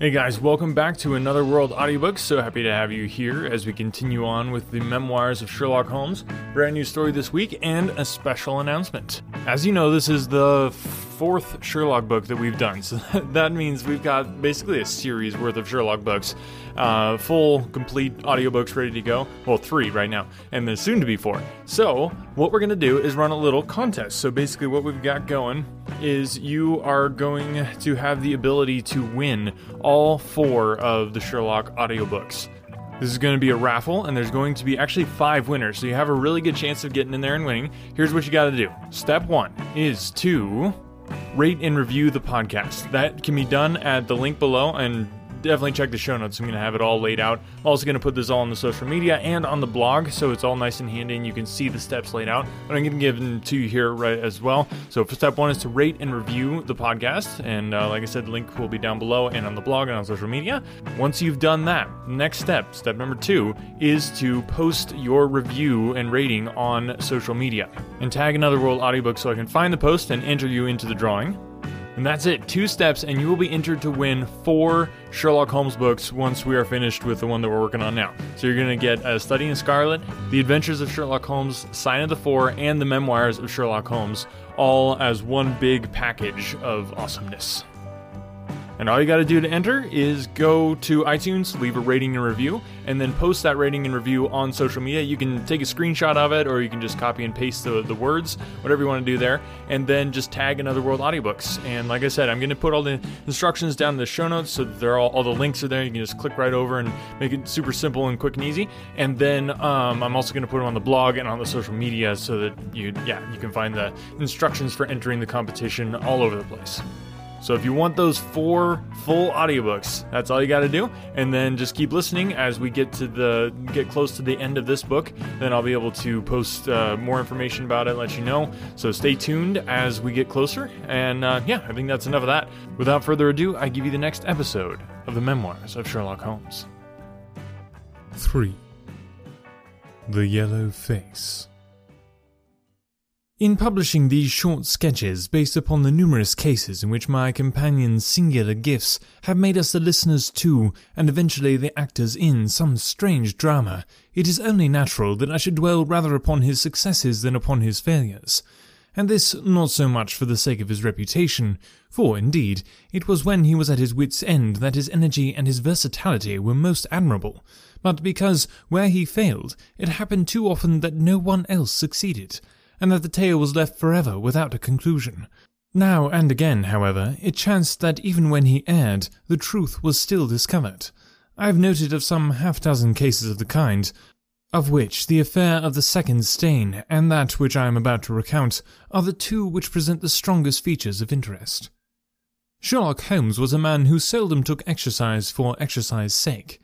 Hey guys, welcome back to Another World audiobook. So happy to have you here as we continue on with the memoirs of Sherlock Holmes. Brand new story this week and a special announcement. As you know, this is the fourth Sherlock book that we've done. So that means we've got basically a series worth of Sherlock books. Uh, full, complete audiobooks ready to go. Well, three right now, and then soon to be four. So, what we're going to do is run a little contest. So, basically, what we've got going is you are going to have the ability to win all four of the Sherlock audiobooks. This is going to be a raffle, and there's going to be actually five winners, so you have a really good chance of getting in there and winning. Here's what you got to do Step one is to rate and review the podcast. That can be done at the link below, and definitely check the show notes. I'm going to have it all laid out. I'm also going to put this all on the social media and on the blog, so it's all nice and handy and you can see the steps laid out. But I'm going to give them to you here right as well. So, step one is to rate and review the podcast, and uh, like I said, the link will be down below and on the blog and on social media. Once you've done that, next step, step number two, is to post your review and rating on social media and tag Another World Audiobook so I can find the post and enter you into the drawing. And that's it. Two steps, and you will be entered to win four Sherlock Holmes books once we are finished with the one that we're working on now. So you're going to get A Study in Scarlet, The Adventures of Sherlock Holmes, Sign of the Four, and The Memoirs of Sherlock Holmes, all as one big package of awesomeness. And all you got to do to enter is go to iTunes, leave a rating and review, and then post that rating and review on social media. You can take a screenshot of it, or you can just copy and paste the, the words, whatever you want to do there, and then just tag Another World Audiobooks. And like I said, I'm going to put all the instructions down in the show notes so they're all, all the links are there. You can just click right over and make it super simple and quick and easy. And then um, I'm also going to put them on the blog and on the social media so that you, yeah, you can find the instructions for entering the competition all over the place. So if you want those four full audiobooks, that's all you got to do, and then just keep listening as we get to the get close to the end of this book. Then I'll be able to post uh, more information about it, let you know. So stay tuned as we get closer. And uh, yeah, I think that's enough of that. Without further ado, I give you the next episode of the Memoirs of Sherlock Holmes. Three. The Yellow Face. In publishing these short sketches based upon the numerous cases in which my companion's singular gifts have made us the listeners to, and eventually the actors in, some strange drama, it is only natural that I should dwell rather upon his successes than upon his failures. And this not so much for the sake of his reputation, for, indeed, it was when he was at his wits' end that his energy and his versatility were most admirable, but because, where he failed, it happened too often that no one else succeeded and that the tale was left forever without a conclusion. Now and again, however, it chanced that even when he erred, the truth was still discovered. I have noted of some half dozen cases of the kind, of which the affair of the second stain and that which I am about to recount are the two which present the strongest features of interest. Sherlock Holmes was a man who seldom took exercise for exercise's sake.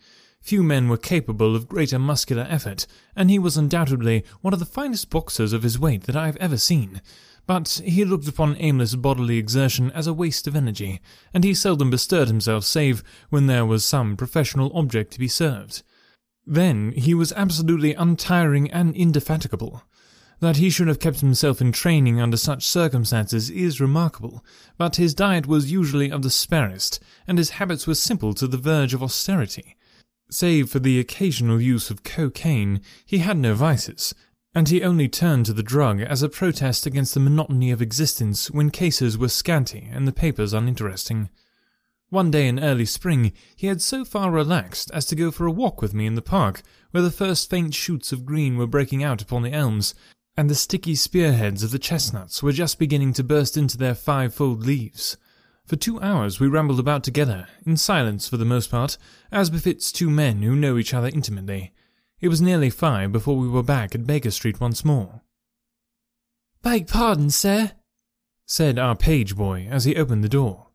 Few men were capable of greater muscular effort, and he was undoubtedly one of the finest boxers of his weight that I have ever seen. But he looked upon aimless bodily exertion as a waste of energy, and he seldom bestirred himself save when there was some professional object to be served. Then he was absolutely untiring and indefatigable. That he should have kept himself in training under such circumstances is remarkable, but his diet was usually of the sparest, and his habits were simple to the verge of austerity. Save for the occasional use of cocaine, he had no vices, and he only turned to the drug as a protest against the monotony of existence when cases were scanty and the papers uninteresting. One day in early spring, he had so far relaxed as to go for a walk with me in the park, where the first faint shoots of green were breaking out upon the elms, and the sticky spearheads of the chestnuts were just beginning to burst into their five-fold leaves. For two hours we rambled about together, in silence for the most part, as befits two men who know each other intimately. It was nearly five before we were back at Baker Street once more. Beg pardon, sir, said our page boy as he opened the door.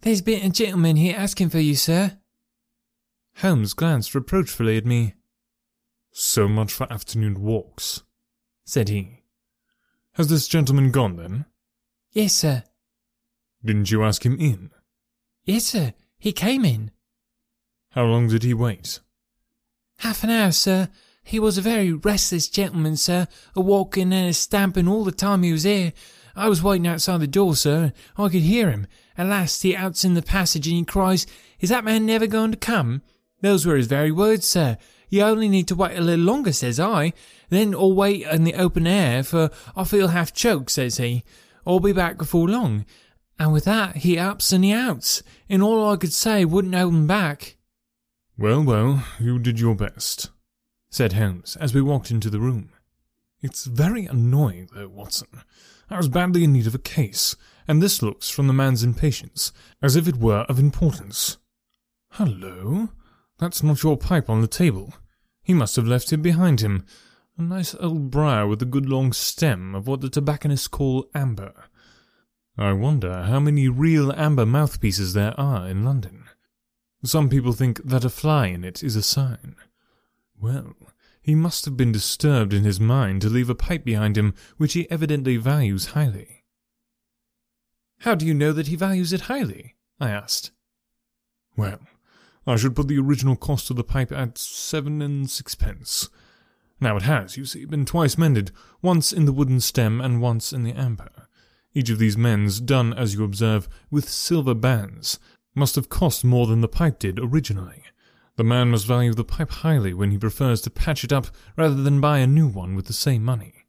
There's been a gentleman here asking for you, sir. Holmes glanced reproachfully at me. So much for afternoon walks, said he. Has this gentleman gone then? Yes, sir. Didn't you ask him in? Yes, sir. He came in. How long did he wait? Half an hour, sir. He was a very restless gentleman, sir, a walking and a stamping all the time he was here. I was waiting outside the door, sir, and I could hear him. At last he outs in the passage and he cries, Is that man never going to come? Those were his very words, sir. You only need to wait a little longer, says I. Then I'll wait in the open air, for I feel half choked, says he. I'll be back before long. And with that, he ups and he outs, and all I could say wouldn't hold him back. Well, well, you did your best, said Holmes as we walked into the room. It's very annoying, though, Watson. I was badly in need of a case, and this looks, from the man's impatience, as if it were of importance. Hello? That's not your pipe on the table. He must have left it behind him. A nice old briar with a good long stem of what the tobacconists call amber. I wonder how many real amber mouthpieces there are in London. Some people think that a fly in it is a sign. Well, he must have been disturbed in his mind to leave a pipe behind him which he evidently values highly. How do you know that he values it highly? I asked. Well, I should put the original cost of the pipe at seven and sixpence. Now it has, you see, been twice mended, once in the wooden stem and once in the amber. Each of these mends, done, as you observe, with silver bands, must have cost more than the pipe did originally. The man must value the pipe highly when he prefers to patch it up rather than buy a new one with the same money.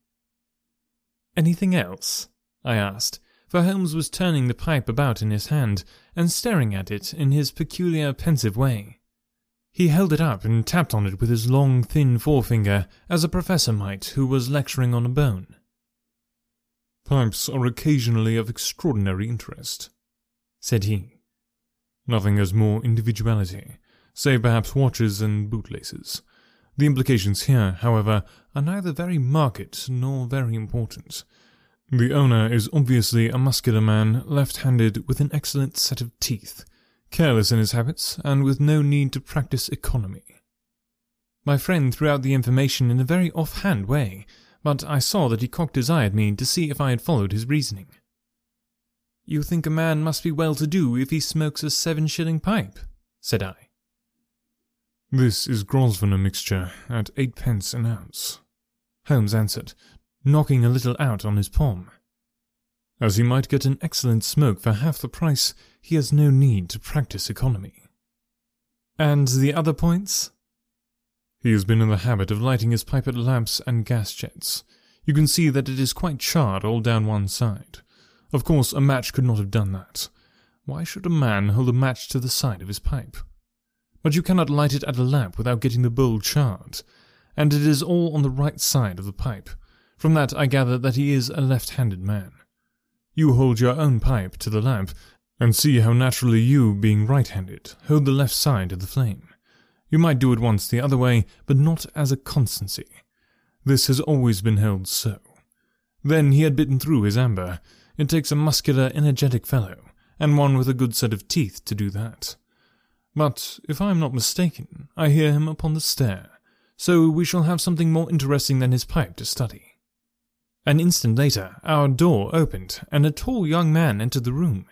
Anything else? I asked, for Holmes was turning the pipe about in his hand and staring at it in his peculiar pensive way. He held it up and tapped on it with his long, thin forefinger, as a professor might who was lecturing on a bone. Pipes are occasionally of extraordinary interest, said he. Nothing has more individuality, save perhaps watches and bootlaces. The implications here, however, are neither very marked nor very important. The owner is obviously a muscular man, left-handed, with an excellent set of teeth, careless in his habits, and with no need to practice economy. My friend threw out the information in a very off-hand way, but I saw that he cocked his eye at me to see if I had followed his reasoning. You think a man must be well-to-do if he smokes a seven-shilling pipe? said I. This is Grosvenor mixture at eightpence an ounce, Holmes answered, knocking a little out on his palm. As he might get an excellent smoke for half the price, he has no need to practice economy. And the other points? He has been in the habit of lighting his pipe at lamps and gas jets. You can see that it is quite charred all down one side. Of course, a match could not have done that. Why should a man hold a match to the side of his pipe? but you cannot light it at a lamp without getting the bowl charred, and it is all on the right side of the pipe. From that I gather that he is a left-handed man. You hold your own pipe to the lamp, and see how naturally you, being right-handed, hold the left side of the flame. You might do it once the other way, but not as a constancy. This has always been held so. Then he had bitten through his amber. It takes a muscular, energetic fellow, and one with a good set of teeth to do that. But, if I am not mistaken, I hear him upon the stair, so we shall have something more interesting than his pipe to study. An instant later, our door opened, and a tall young man entered the room.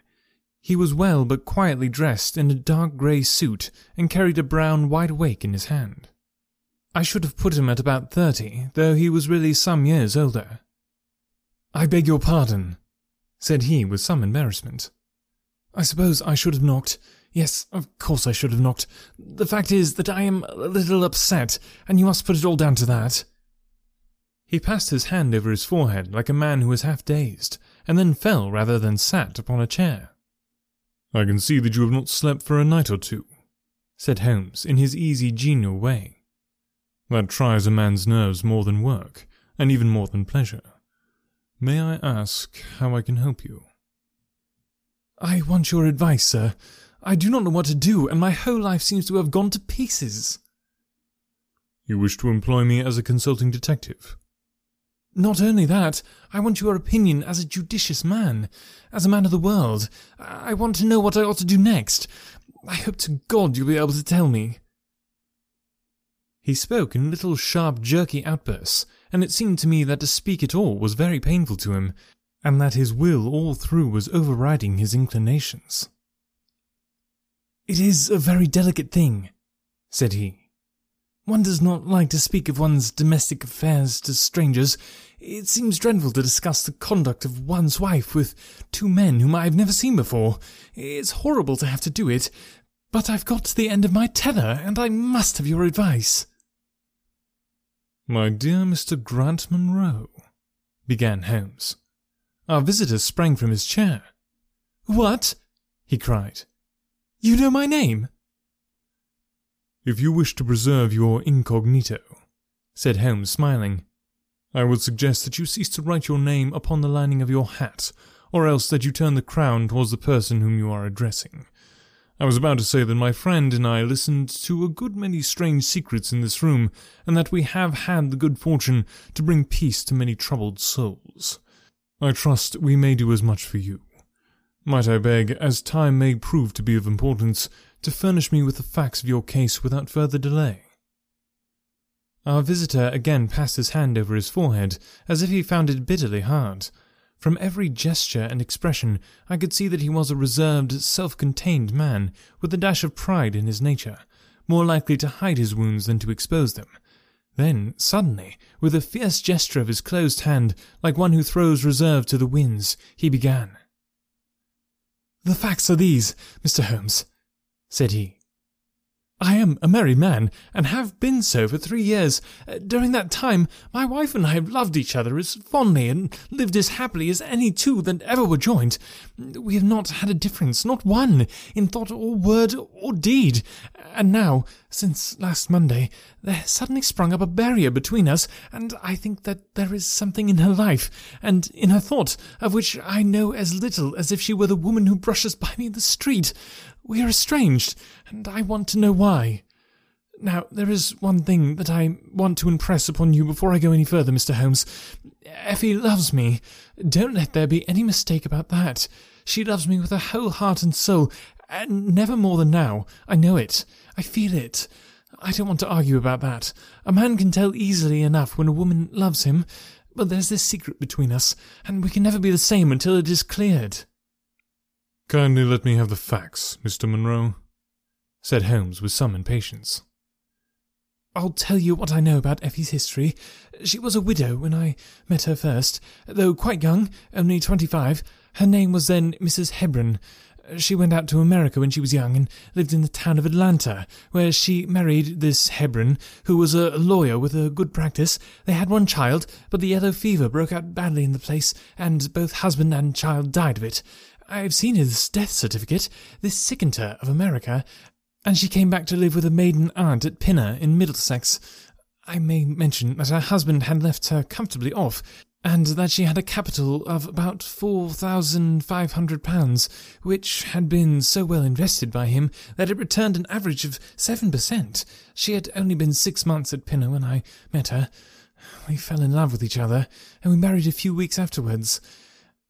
He was well but quietly dressed in a dark grey suit, and carried a brown wide awake in his hand. I should have put him at about thirty, though he was really some years older. I beg your pardon, said he with some embarrassment. I suppose I should have knocked. Yes, of course I should have knocked. The fact is that I am a little upset, and you must put it all down to that. He passed his hand over his forehead like a man who was half dazed, and then fell rather than sat upon a chair. I can see that you have not slept for a night or two, said Holmes in his easy, genial way. That tries a man's nerves more than work, and even more than pleasure. May I ask how I can help you? I want your advice, sir. I do not know what to do, and my whole life seems to have gone to pieces. You wish to employ me as a consulting detective? Not only that, I want your opinion as a judicious man, as a man of the world. I want to know what I ought to do next. I hope to God you'll be able to tell me. He spoke in little sharp, jerky outbursts, and it seemed to me that to speak at all was very painful to him, and that his will all through was overriding his inclinations. It is a very delicate thing, said he. One does not like to speak of one's domestic affairs to strangers. It seems dreadful to discuss the conduct of one's wife with two men whom I have never seen before. It's horrible to have to do it, But I've got to the end of my tether, and I must have your advice. My dear Mr. Grant Munro, began Holmes. Our visitor sprang from his chair. What? he cried. You know my name? If you wish to preserve your incognito, said Holmes, smiling, I would suggest that you cease to write your name upon the lining of your hat, or else that you turn the crown towards the person whom you are addressing. I was about to say that my friend and I listened to a good many strange secrets in this room, and that we have had the good fortune to bring peace to many troubled souls. I trust we may do as much for you. Might I beg, as time may prove to be of importance, to furnish me with the facts of your case without further delay? Our visitor again passed his hand over his forehead, as if he found it bitterly hard. From every gesture and expression, I could see that he was a reserved, self contained man, with a dash of pride in his nature, more likely to hide his wounds than to expose them. Then, suddenly, with a fierce gesture of his closed hand, like one who throws reserve to the winds, he began. The facts are these, Mr. Holmes, said he. I am a married man, and have been so for three years. Uh, during that time, my wife and I have loved each other as fondly and lived as happily as any two that ever were joined. We have not had a difference, not one, in thought or word or deed. And now, since last Monday, there has suddenly sprung up a barrier between us, and I think that there is something in her life, and in her thought, of which I know as little as if she were the woman who brushes by me in the street. We are estranged, and I want to know why. Now, there is one thing that I want to impress upon you before I go any further, Mr. Holmes. Effie loves me. Don't let there be any mistake about that. She loves me with her whole heart and soul, and never more than now. I know it. I feel it. I don't want to argue about that. A man can tell easily enough when a woman loves him, but there's this secret between us, and we can never be the same until it is cleared. Kindly let me have the facts, Mr. Munro, said Holmes with some impatience. I'll tell you what I know about Effie's history. She was a widow when I met her first, though quite young, only twenty-five. Her name was then Mrs. Hebron. She went out to America when she was young and lived in the town of Atlanta, where she married this Hebron, who was a lawyer with a good practice. They had one child, but the yellow fever broke out badly in the place, and both husband and child died of it. I've seen his death certificate. This sickened her of America, and she came back to live with a maiden aunt at Pinner in Middlesex. I may mention that her husband had left her comfortably off, and that she had a capital of about four thousand five hundred pounds, which had been so well invested by him that it returned an average of seven per cent. She had only been six months at Pinner when I met her. We fell in love with each other, and we married a few weeks afterwards.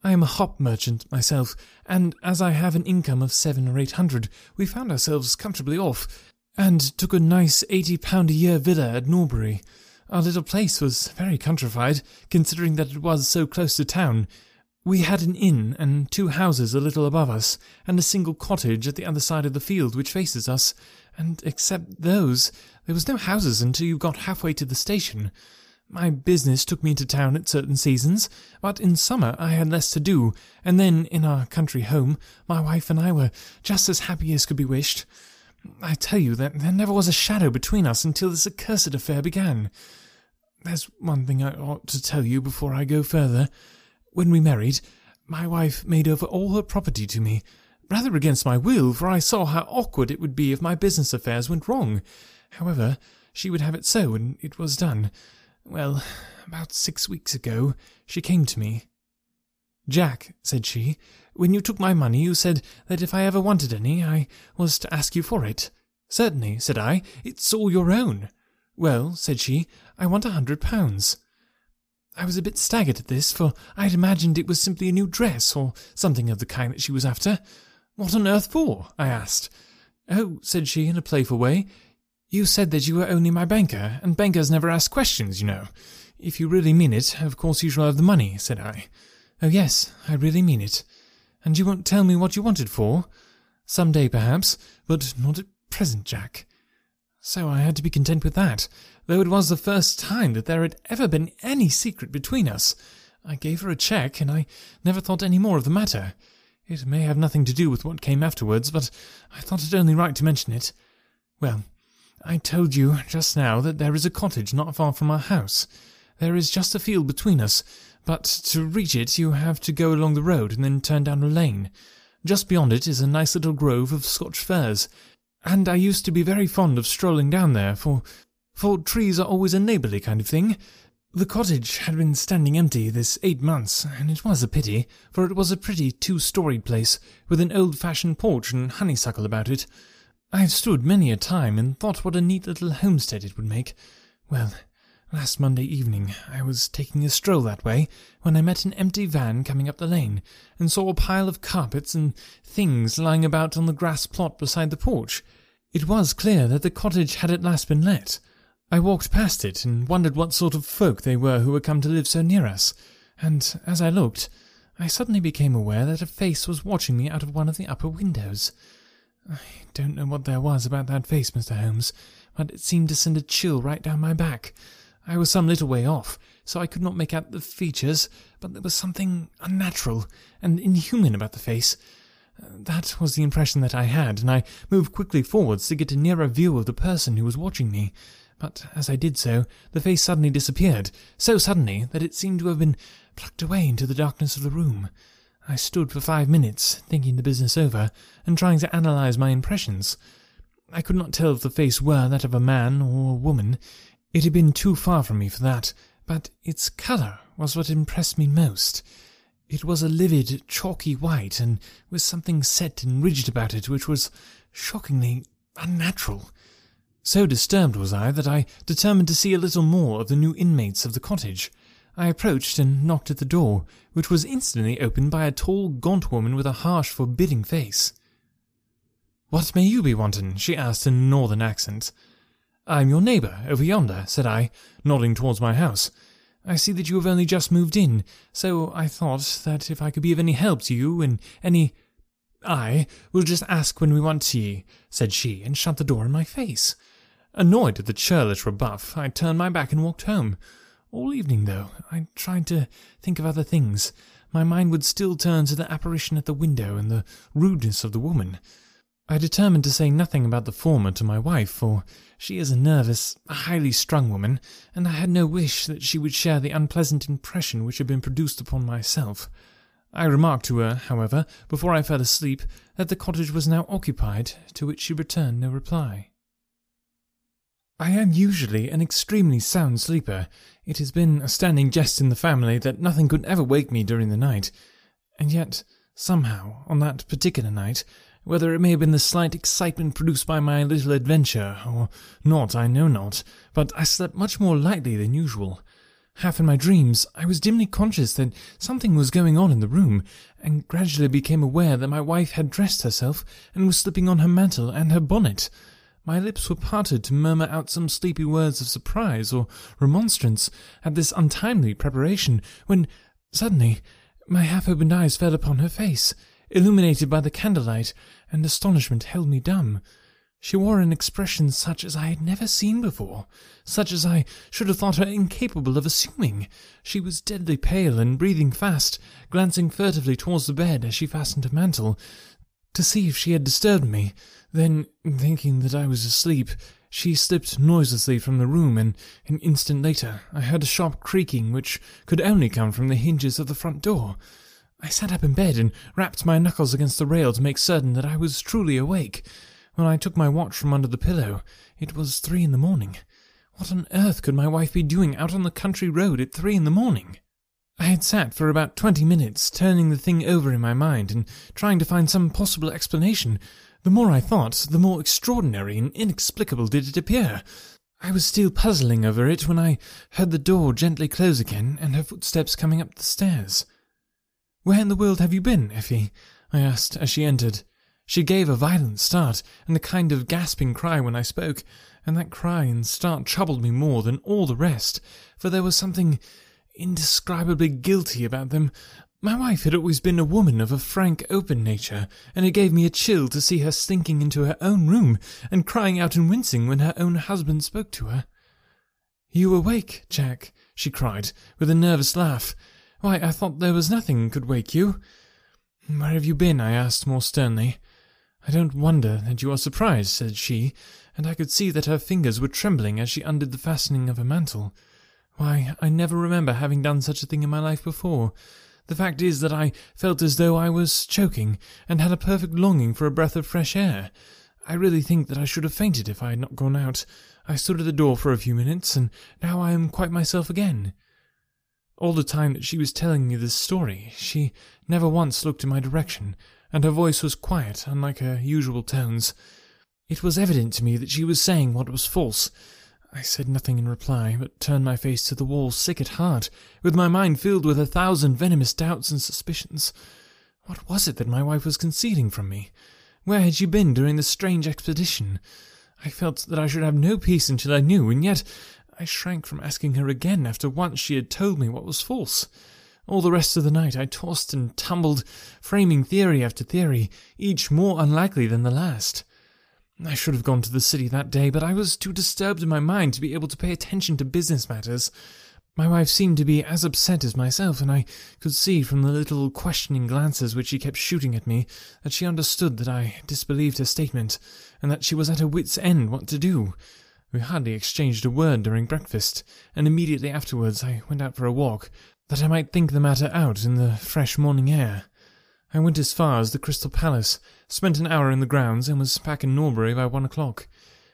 I am a hop merchant myself, and as I have an income of seven or eight hundred, we found ourselves comfortably off, and took a nice eighty pound a year villa at Norbury. Our little place was very countrified, considering that it was so close to town. We had an inn and two houses a little above us, and a single cottage at the other side of the field which faces us, and except those, there was no houses until you got halfway to the station. My business took me into town at certain seasons, but in summer I had less to do, and then in our country home my wife and I were just as happy as could be wished. I tell you that there never was a shadow between us until this accursed affair began. There's one thing I ought to tell you before I go further. When we married, my wife made over all her property to me, rather against my will, for I saw how awkward it would be if my business affairs went wrong. However, she would have it so, and it was done. Well, about six weeks ago, she came to me. Jack, said she, when you took my money, you said that if I ever wanted any, I was to ask you for it. Certainly, said I, it's all your own. Well, said she, I want a hundred pounds. I was a bit staggered at this, for I had imagined it was simply a new dress, or something of the kind that she was after. What on earth for? I asked. Oh, said she in a playful way, you said that you were only my banker, and bankers never ask questions, you know. If you really mean it, of course you shall have the money, said I. Oh, yes, I really mean it. And you won't tell me what you want it for? Some day, perhaps, but not at present, Jack. So I had to be content with that, though it was the first time that there had ever been any secret between us. I gave her a cheque, and I never thought any more of the matter. It may have nothing to do with what came afterwards, but I thought it only right to mention it. Well, I told you just now that there is a cottage not far from our house. There is just a field between us, but to reach it you have to go along the road and then turn down a lane. Just beyond it is a nice little grove of Scotch firs, and I used to be very fond of strolling down there, for for trees are always a neighbourly kind of thing. The cottage had been standing empty this eight months, and it was a pity, for it was a pretty two-storied place, with an old-fashioned porch and honeysuckle about it. I have stood many a time and thought what a neat little homestead it would make. Well, last Monday evening I was taking a stroll that way when I met an empty van coming up the lane, and saw a pile of carpets and things lying about on the grass plot beside the porch. It was clear that the cottage had at last been let. I walked past it and wondered what sort of folk they were who had come to live so near us, and as I looked, I suddenly became aware that a face was watching me out of one of the upper windows. I don't know what there was about that face, Mr. Holmes, but it seemed to send a chill right down my back. I was some little way off, so I could not make out the features, but there was something unnatural and inhuman about the face. That was the impression that I had, and I moved quickly forwards to get a nearer view of the person who was watching me. But as I did so, the face suddenly disappeared, so suddenly that it seemed to have been plucked away into the darkness of the room. I stood for five minutes, thinking the business over, and trying to analyze my impressions. I could not tell if the face were that of a man or a woman. It had been too far from me for that, but its colour was what impressed me most. It was a livid, chalky white, and with something set and rigid about it which was shockingly unnatural. So disturbed was I that I determined to see a little more of the new inmates of the cottage. I approached and knocked at the door, which was instantly opened by a tall, gaunt woman with a harsh, forbidding face. What may you be wanting? she asked in a northern accent. I'm your neighbour, over yonder, said I, nodding towards my house. I see that you have only just moved in, so I thought that if I could be of any help to you in any. I will just ask when we want tea, said she, and shut the door in my face. Annoyed at the churlish rebuff, I turned my back and walked home. All evening, though, I tried to think of other things. My mind would still turn to the apparition at the window and the rudeness of the woman. I determined to say nothing about the former to my wife, for she is a nervous, highly strung woman, and I had no wish that she would share the unpleasant impression which had been produced upon myself. I remarked to her, however, before I fell asleep, that the cottage was now occupied, to which she returned no reply. I am usually an extremely sound sleeper. It has been a standing jest in the family that nothing could ever wake me during the night. And yet, somehow, on that particular night, whether it may have been the slight excitement produced by my little adventure, or not, I know not, but I slept much more lightly than usual. Half in my dreams, I was dimly conscious that something was going on in the room, and gradually became aware that my wife had dressed herself and was slipping on her mantle and her bonnet. My lips were parted to murmur out some sleepy words of surprise or remonstrance at this untimely preparation, when suddenly my half opened eyes fell upon her face, illuminated by the candlelight, and astonishment held me dumb. She wore an expression such as I had never seen before, such as I should have thought her incapable of assuming. She was deadly pale and breathing fast, glancing furtively towards the bed as she fastened her mantle, to see if she had disturbed me. Then, thinking that I was asleep, she slipped noiselessly from the room, and an instant later I heard a sharp creaking which could only come from the hinges of the front door. I sat up in bed and rapped my knuckles against the rail to make certain that I was truly awake. When I took my watch from under the pillow, it was three in the morning. What on earth could my wife be doing out on the country road at three in the morning? I had sat for about twenty minutes, turning the thing over in my mind and trying to find some possible explanation, the more I thought, the more extraordinary and inexplicable did it appear. I was still puzzling over it when I heard the door gently close again and her footsteps coming up the stairs. Where in the world have you been, Effie? I asked as she entered. She gave a violent start and a kind of gasping cry when I spoke, and that cry and start troubled me more than all the rest, for there was something indescribably guilty about them, my wife had always been a woman of a frank, open nature, and it gave me a chill to see her slinking into her own room and crying out and wincing when her own husband spoke to her. You awake, Jack? she cried, with a nervous laugh. Why, I thought there was nothing could wake you. Where have you been? I asked more sternly. I don't wonder that you are surprised, said she, and I could see that her fingers were trembling as she undid the fastening of her mantle. Why, I never remember having done such a thing in my life before. The fact is that I felt as though I was choking, and had a perfect longing for a breath of fresh air. I really think that I should have fainted if I had not gone out. I stood at the door for a few minutes, and now I am quite myself again. All the time that she was telling me this story, she never once looked in my direction, and her voice was quiet, unlike her usual tones. It was evident to me that she was saying what was false. I said nothing in reply, but turned my face to the wall, sick at heart, with my mind filled with a thousand venomous doubts and suspicions. What was it that my wife was concealing from me? Where had she been during this strange expedition? I felt that I should have no peace until I knew, and yet I shrank from asking her again after once she had told me what was false. All the rest of the night I tossed and tumbled, framing theory after theory, each more unlikely than the last. I should have gone to the city that day, but I was too disturbed in my mind to be able to pay attention to business matters. My wife seemed to be as upset as myself, and I could see from the little questioning glances which she kept shooting at me that she understood that I disbelieved her statement, and that she was at her wit's end what to do. We hardly exchanged a word during breakfast, and immediately afterwards I went out for a walk, that I might think the matter out in the fresh morning air. I went as far as the Crystal Palace, spent an hour in the grounds, and was back in Norbury by one o'clock.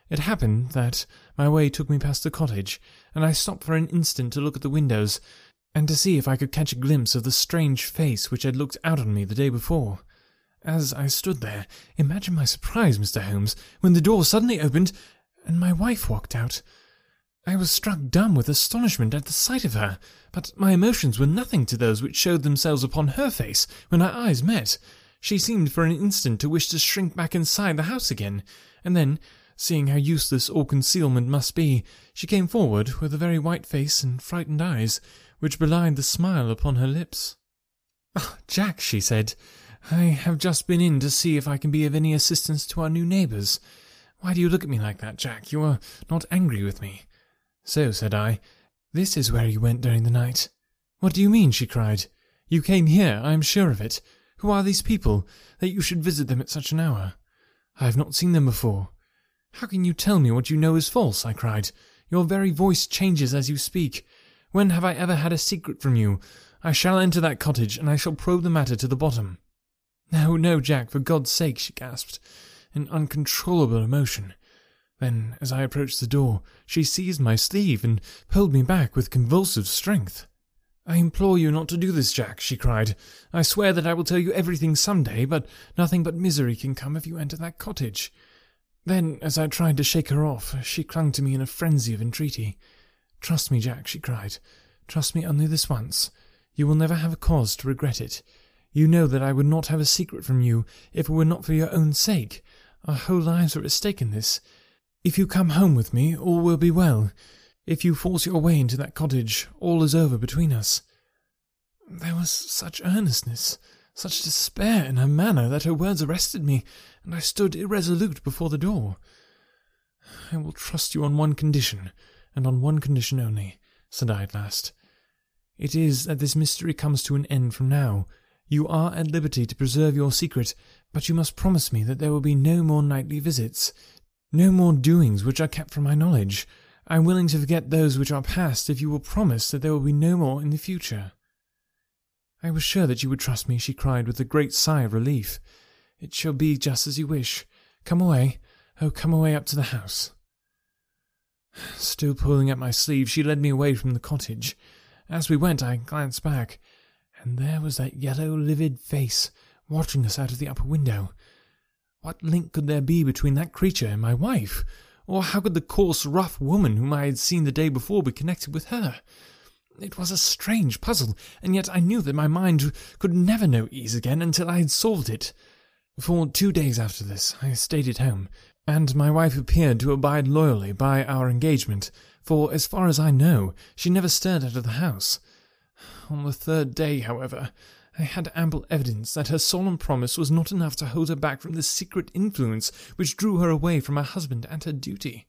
It happened that my way took me past the cottage, and I stopped for an instant to look at the windows, and to see if I could catch a glimpse of the strange face which had looked out on me the day before. As I stood there, imagine my surprise, Mr. Holmes, when the door suddenly opened and my wife walked out. I was struck dumb with astonishment at the sight of her, but my emotions were nothing to those which showed themselves upon her face when our eyes met. She seemed for an instant to wish to shrink back inside the house again, and then, seeing how useless all concealment must be, she came forward with a very white face and frightened eyes, which belied the smile upon her lips. Oh, Jack, she said, I have just been in to see if I can be of any assistance to our new neighbours. Why do you look at me like that, Jack? You are not angry with me. So, said I, this is where you went during the night. What do you mean? she cried. You came here, I am sure of it. Who are these people, that you should visit them at such an hour? I have not seen them before. How can you tell me what you know is false? I cried. Your very voice changes as you speak. When have I ever had a secret from you? I shall enter that cottage, and I shall probe the matter to the bottom. No, no, Jack, for God's sake, she gasped, in uncontrollable emotion. Then, as I approached the door, she seized my sleeve and pulled me back with convulsive strength. I implore you not to do this, Jack, she cried. I swear that I will tell you everything some day, but nothing but misery can come if you enter that cottage. Then, as I tried to shake her off, she clung to me in a frenzy of entreaty. Trust me, Jack, she cried. Trust me only this once. You will never have a cause to regret it. You know that I would not have a secret from you if it were not for your own sake. Our whole lives are at stake in this. If you come home with me, all will be well. If you force your way into that cottage, all is over between us. There was such earnestness, such despair in her manner that her words arrested me, and I stood irresolute before the door. I will trust you on one condition, and on one condition only, said I at last. It is that this mystery comes to an end from now. You are at liberty to preserve your secret, but you must promise me that there will be no more nightly visits, no more doings which are kept from my knowledge. I am willing to forget those which are past if you will promise that there will be no more in the future. I was sure that you would trust me, she cried with a great sigh of relief. It shall be just as you wish. Come away. Oh, come away up to the house. Still pulling at my sleeve, she led me away from the cottage. As we went, I glanced back, and there was that yellow, livid face watching us out of the upper window. What link could there be between that creature and my wife? Or how could the coarse, rough woman whom I had seen the day before be connected with her? It was a strange puzzle, and yet I knew that my mind could never know ease again until I had solved it. For two days after this, I stayed at home, and my wife appeared to abide loyally by our engagement, for, as far as I know, she never stirred out of the house. On the third day, however, I had ample evidence that her solemn promise was not enough to hold her back from the secret influence which drew her away from her husband and her duty.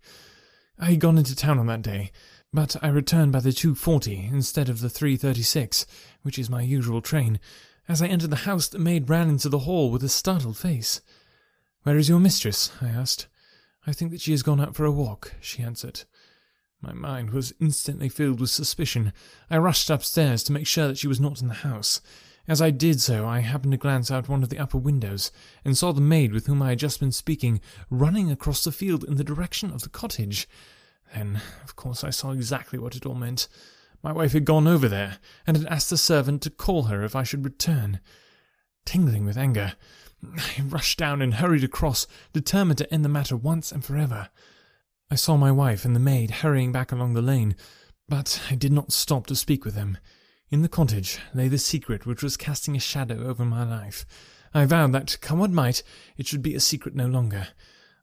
I had gone into town on that day, but I returned by the 2.40 instead of the 3.36, which is my usual train, As I entered the house, the maid ran into the hall with a startled face. Where is your mistress? I asked. I think that she has gone out for a walk, she answered. My mind was instantly filled with suspicion. I rushed upstairs to make sure that she was not in the house. As I did so, I happened to glance out one of the upper windows and saw the maid with whom I had just been speaking running across the field in the direction of the cottage. Then, of course, I saw exactly what it all meant. My wife had gone over there and had asked the servant to call her if I should return. Tingling with anger, I rushed down and hurried across, determined to end the matter once and forever. I saw my wife and the maid hurrying back along the lane, but I did not stop to speak with them. In the cottage lay the secret which was casting a shadow over my life. I vowed that, come what might, it should be a secret no longer.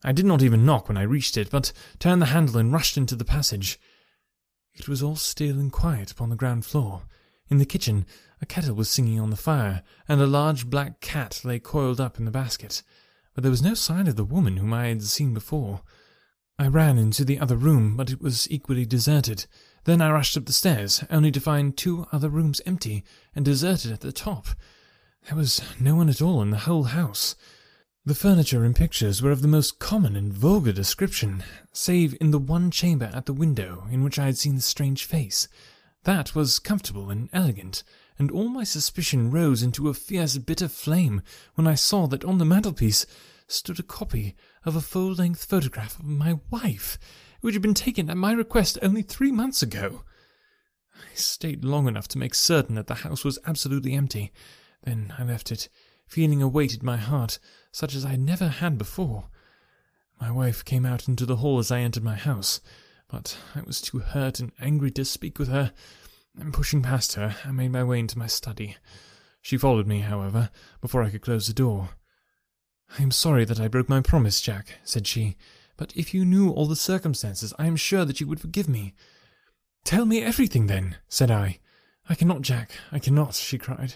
I did not even knock when I reached it, but turned the handle and rushed into the passage. It was all still and quiet upon the ground floor. In the kitchen, a kettle was singing on the fire, and a large black cat lay coiled up in the basket. But there was no sign of the woman whom I had seen before. I ran into the other room, but it was equally deserted. Then I rushed up the stairs, only to find two other rooms empty and deserted at the top. There was no one at all in the whole house. The furniture and pictures were of the most common and vulgar description, save in the one chamber at the window in which I had seen the strange face. That was comfortable and elegant, and all my suspicion rose into a fierce, bitter flame when I saw that on the mantelpiece stood a copy of a full length photograph of my wife, which had been taken at my request only three months ago. I stayed long enough to make certain that the house was absolutely empty. Then I left it, feeling a weight at my heart such as I had never had before. My wife came out into the hall as I entered my house, but I was too hurt and angry to speak with her, and pushing past her, I made my way into my study. She followed me, however, before I could close the door. I am sorry that I broke my promise, Jack, said she, but if you knew all the circumstances, I am sure that you would forgive me. Tell me everything, then, said I. I cannot, Jack, I cannot, she cried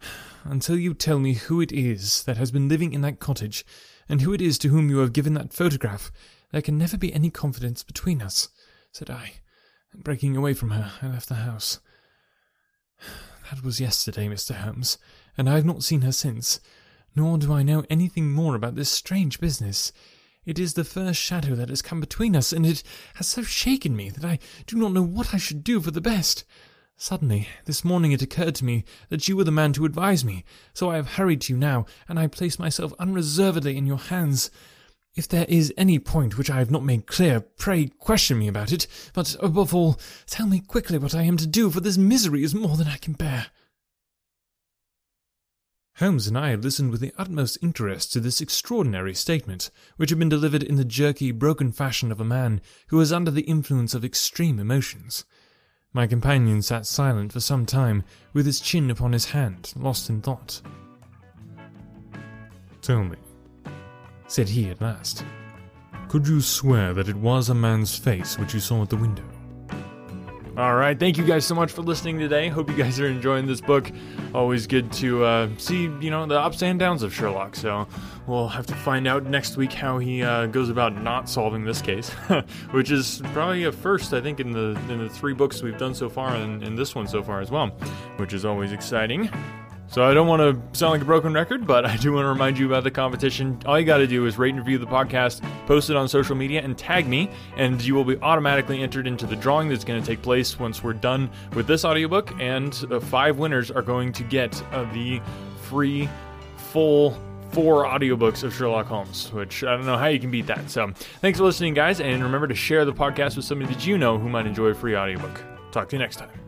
until you tell me who it is that has been living in that cottage, and who it is to whom you have given that photograph, there can never be any confidence between us, said I, and breaking away from her, I left the house. That was yesterday, Mr. Holmes, and I have not seen her since, nor do I know anything more about this strange business. It is the first shadow that has come between us, and it has so shaken me that I do not know what I should do for the best. Suddenly, this morning it occurred to me that you were the man to advise me, so I have hurried to you now, and I place myself unreservedly in your hands. If there is any point which I have not made clear, pray question me about it, but above all, tell me quickly what I am to do, for this misery is more than I can bear. Holmes and I had listened with the utmost interest to this extraordinary statement, which had been delivered in the jerky, broken fashion of a man who was under the influence of extreme emotions. My companion sat silent for some time, with his chin upon his hand, lost in thought. Tell me, said he at last, could you swear that it was a man's face which you saw at the window? All right. Thank you guys so much for listening today. Hope you guys are enjoying this book. Always good to uh, see, you know, the ups and downs of Sherlock. So we'll have to find out next week how he uh, goes about not solving this case, which is probably a first, I think, in the in the three books we've done so far, and in this one so far as well, which is always exciting. So I don't want to sound like a broken record, but I do want to remind you about the competition. All you got to do is rate and review the podcast, post it on social media, and tag me, and you will be automatically entered into the drawing that's going to take place once we're done with this audiobook. And uh, five winners are going to get uh, the free full four audiobooks of Sherlock Holmes, which I don't know how you can beat that. So thanks for listening, guys, and remember to share the podcast with somebody that you know who might enjoy a free audiobook. Talk to you next time.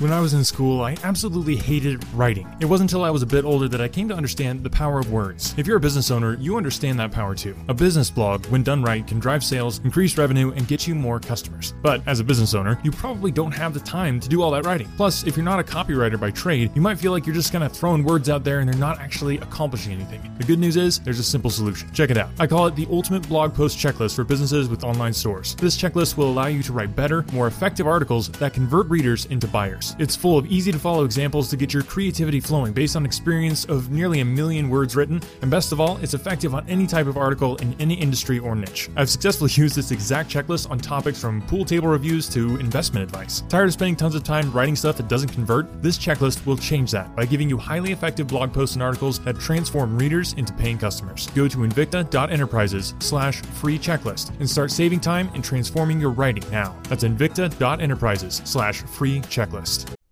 When I was in school, I absolutely hated writing. It wasn't until I was a bit older that I came to understand the power of words. If you're a business owner, you understand that power too. A business blog, when done right, can drive sales, increase revenue, and get you more customers. But as a business owner, you probably don't have the time to do all that writing. Plus, if you're not a copywriter by trade, you might feel like you're just kind of throwing words out there and they're not actually accomplishing anything. The good news is, there's a simple solution. Check it out. I call it the ultimate blog post checklist for businesses with online stores. This checklist will allow you to write better, more effective articles that convert readers into buyers. It's full of easy to follow examples to get your creativity flowing based on experience of nearly a million words written, and best of all, it's effective on any type of article in any industry or niche. I've successfully used this exact checklist on topics from pool table reviews to investment advice. Tired of spending tons of time writing stuff that doesn't convert? This checklist will change that by giving you highly effective blog posts and articles that transform readers into paying customers. Go to invicta.enterprises slash free checklist and start saving time and transforming your writing now. That's invicta.enterprises slash free checklist.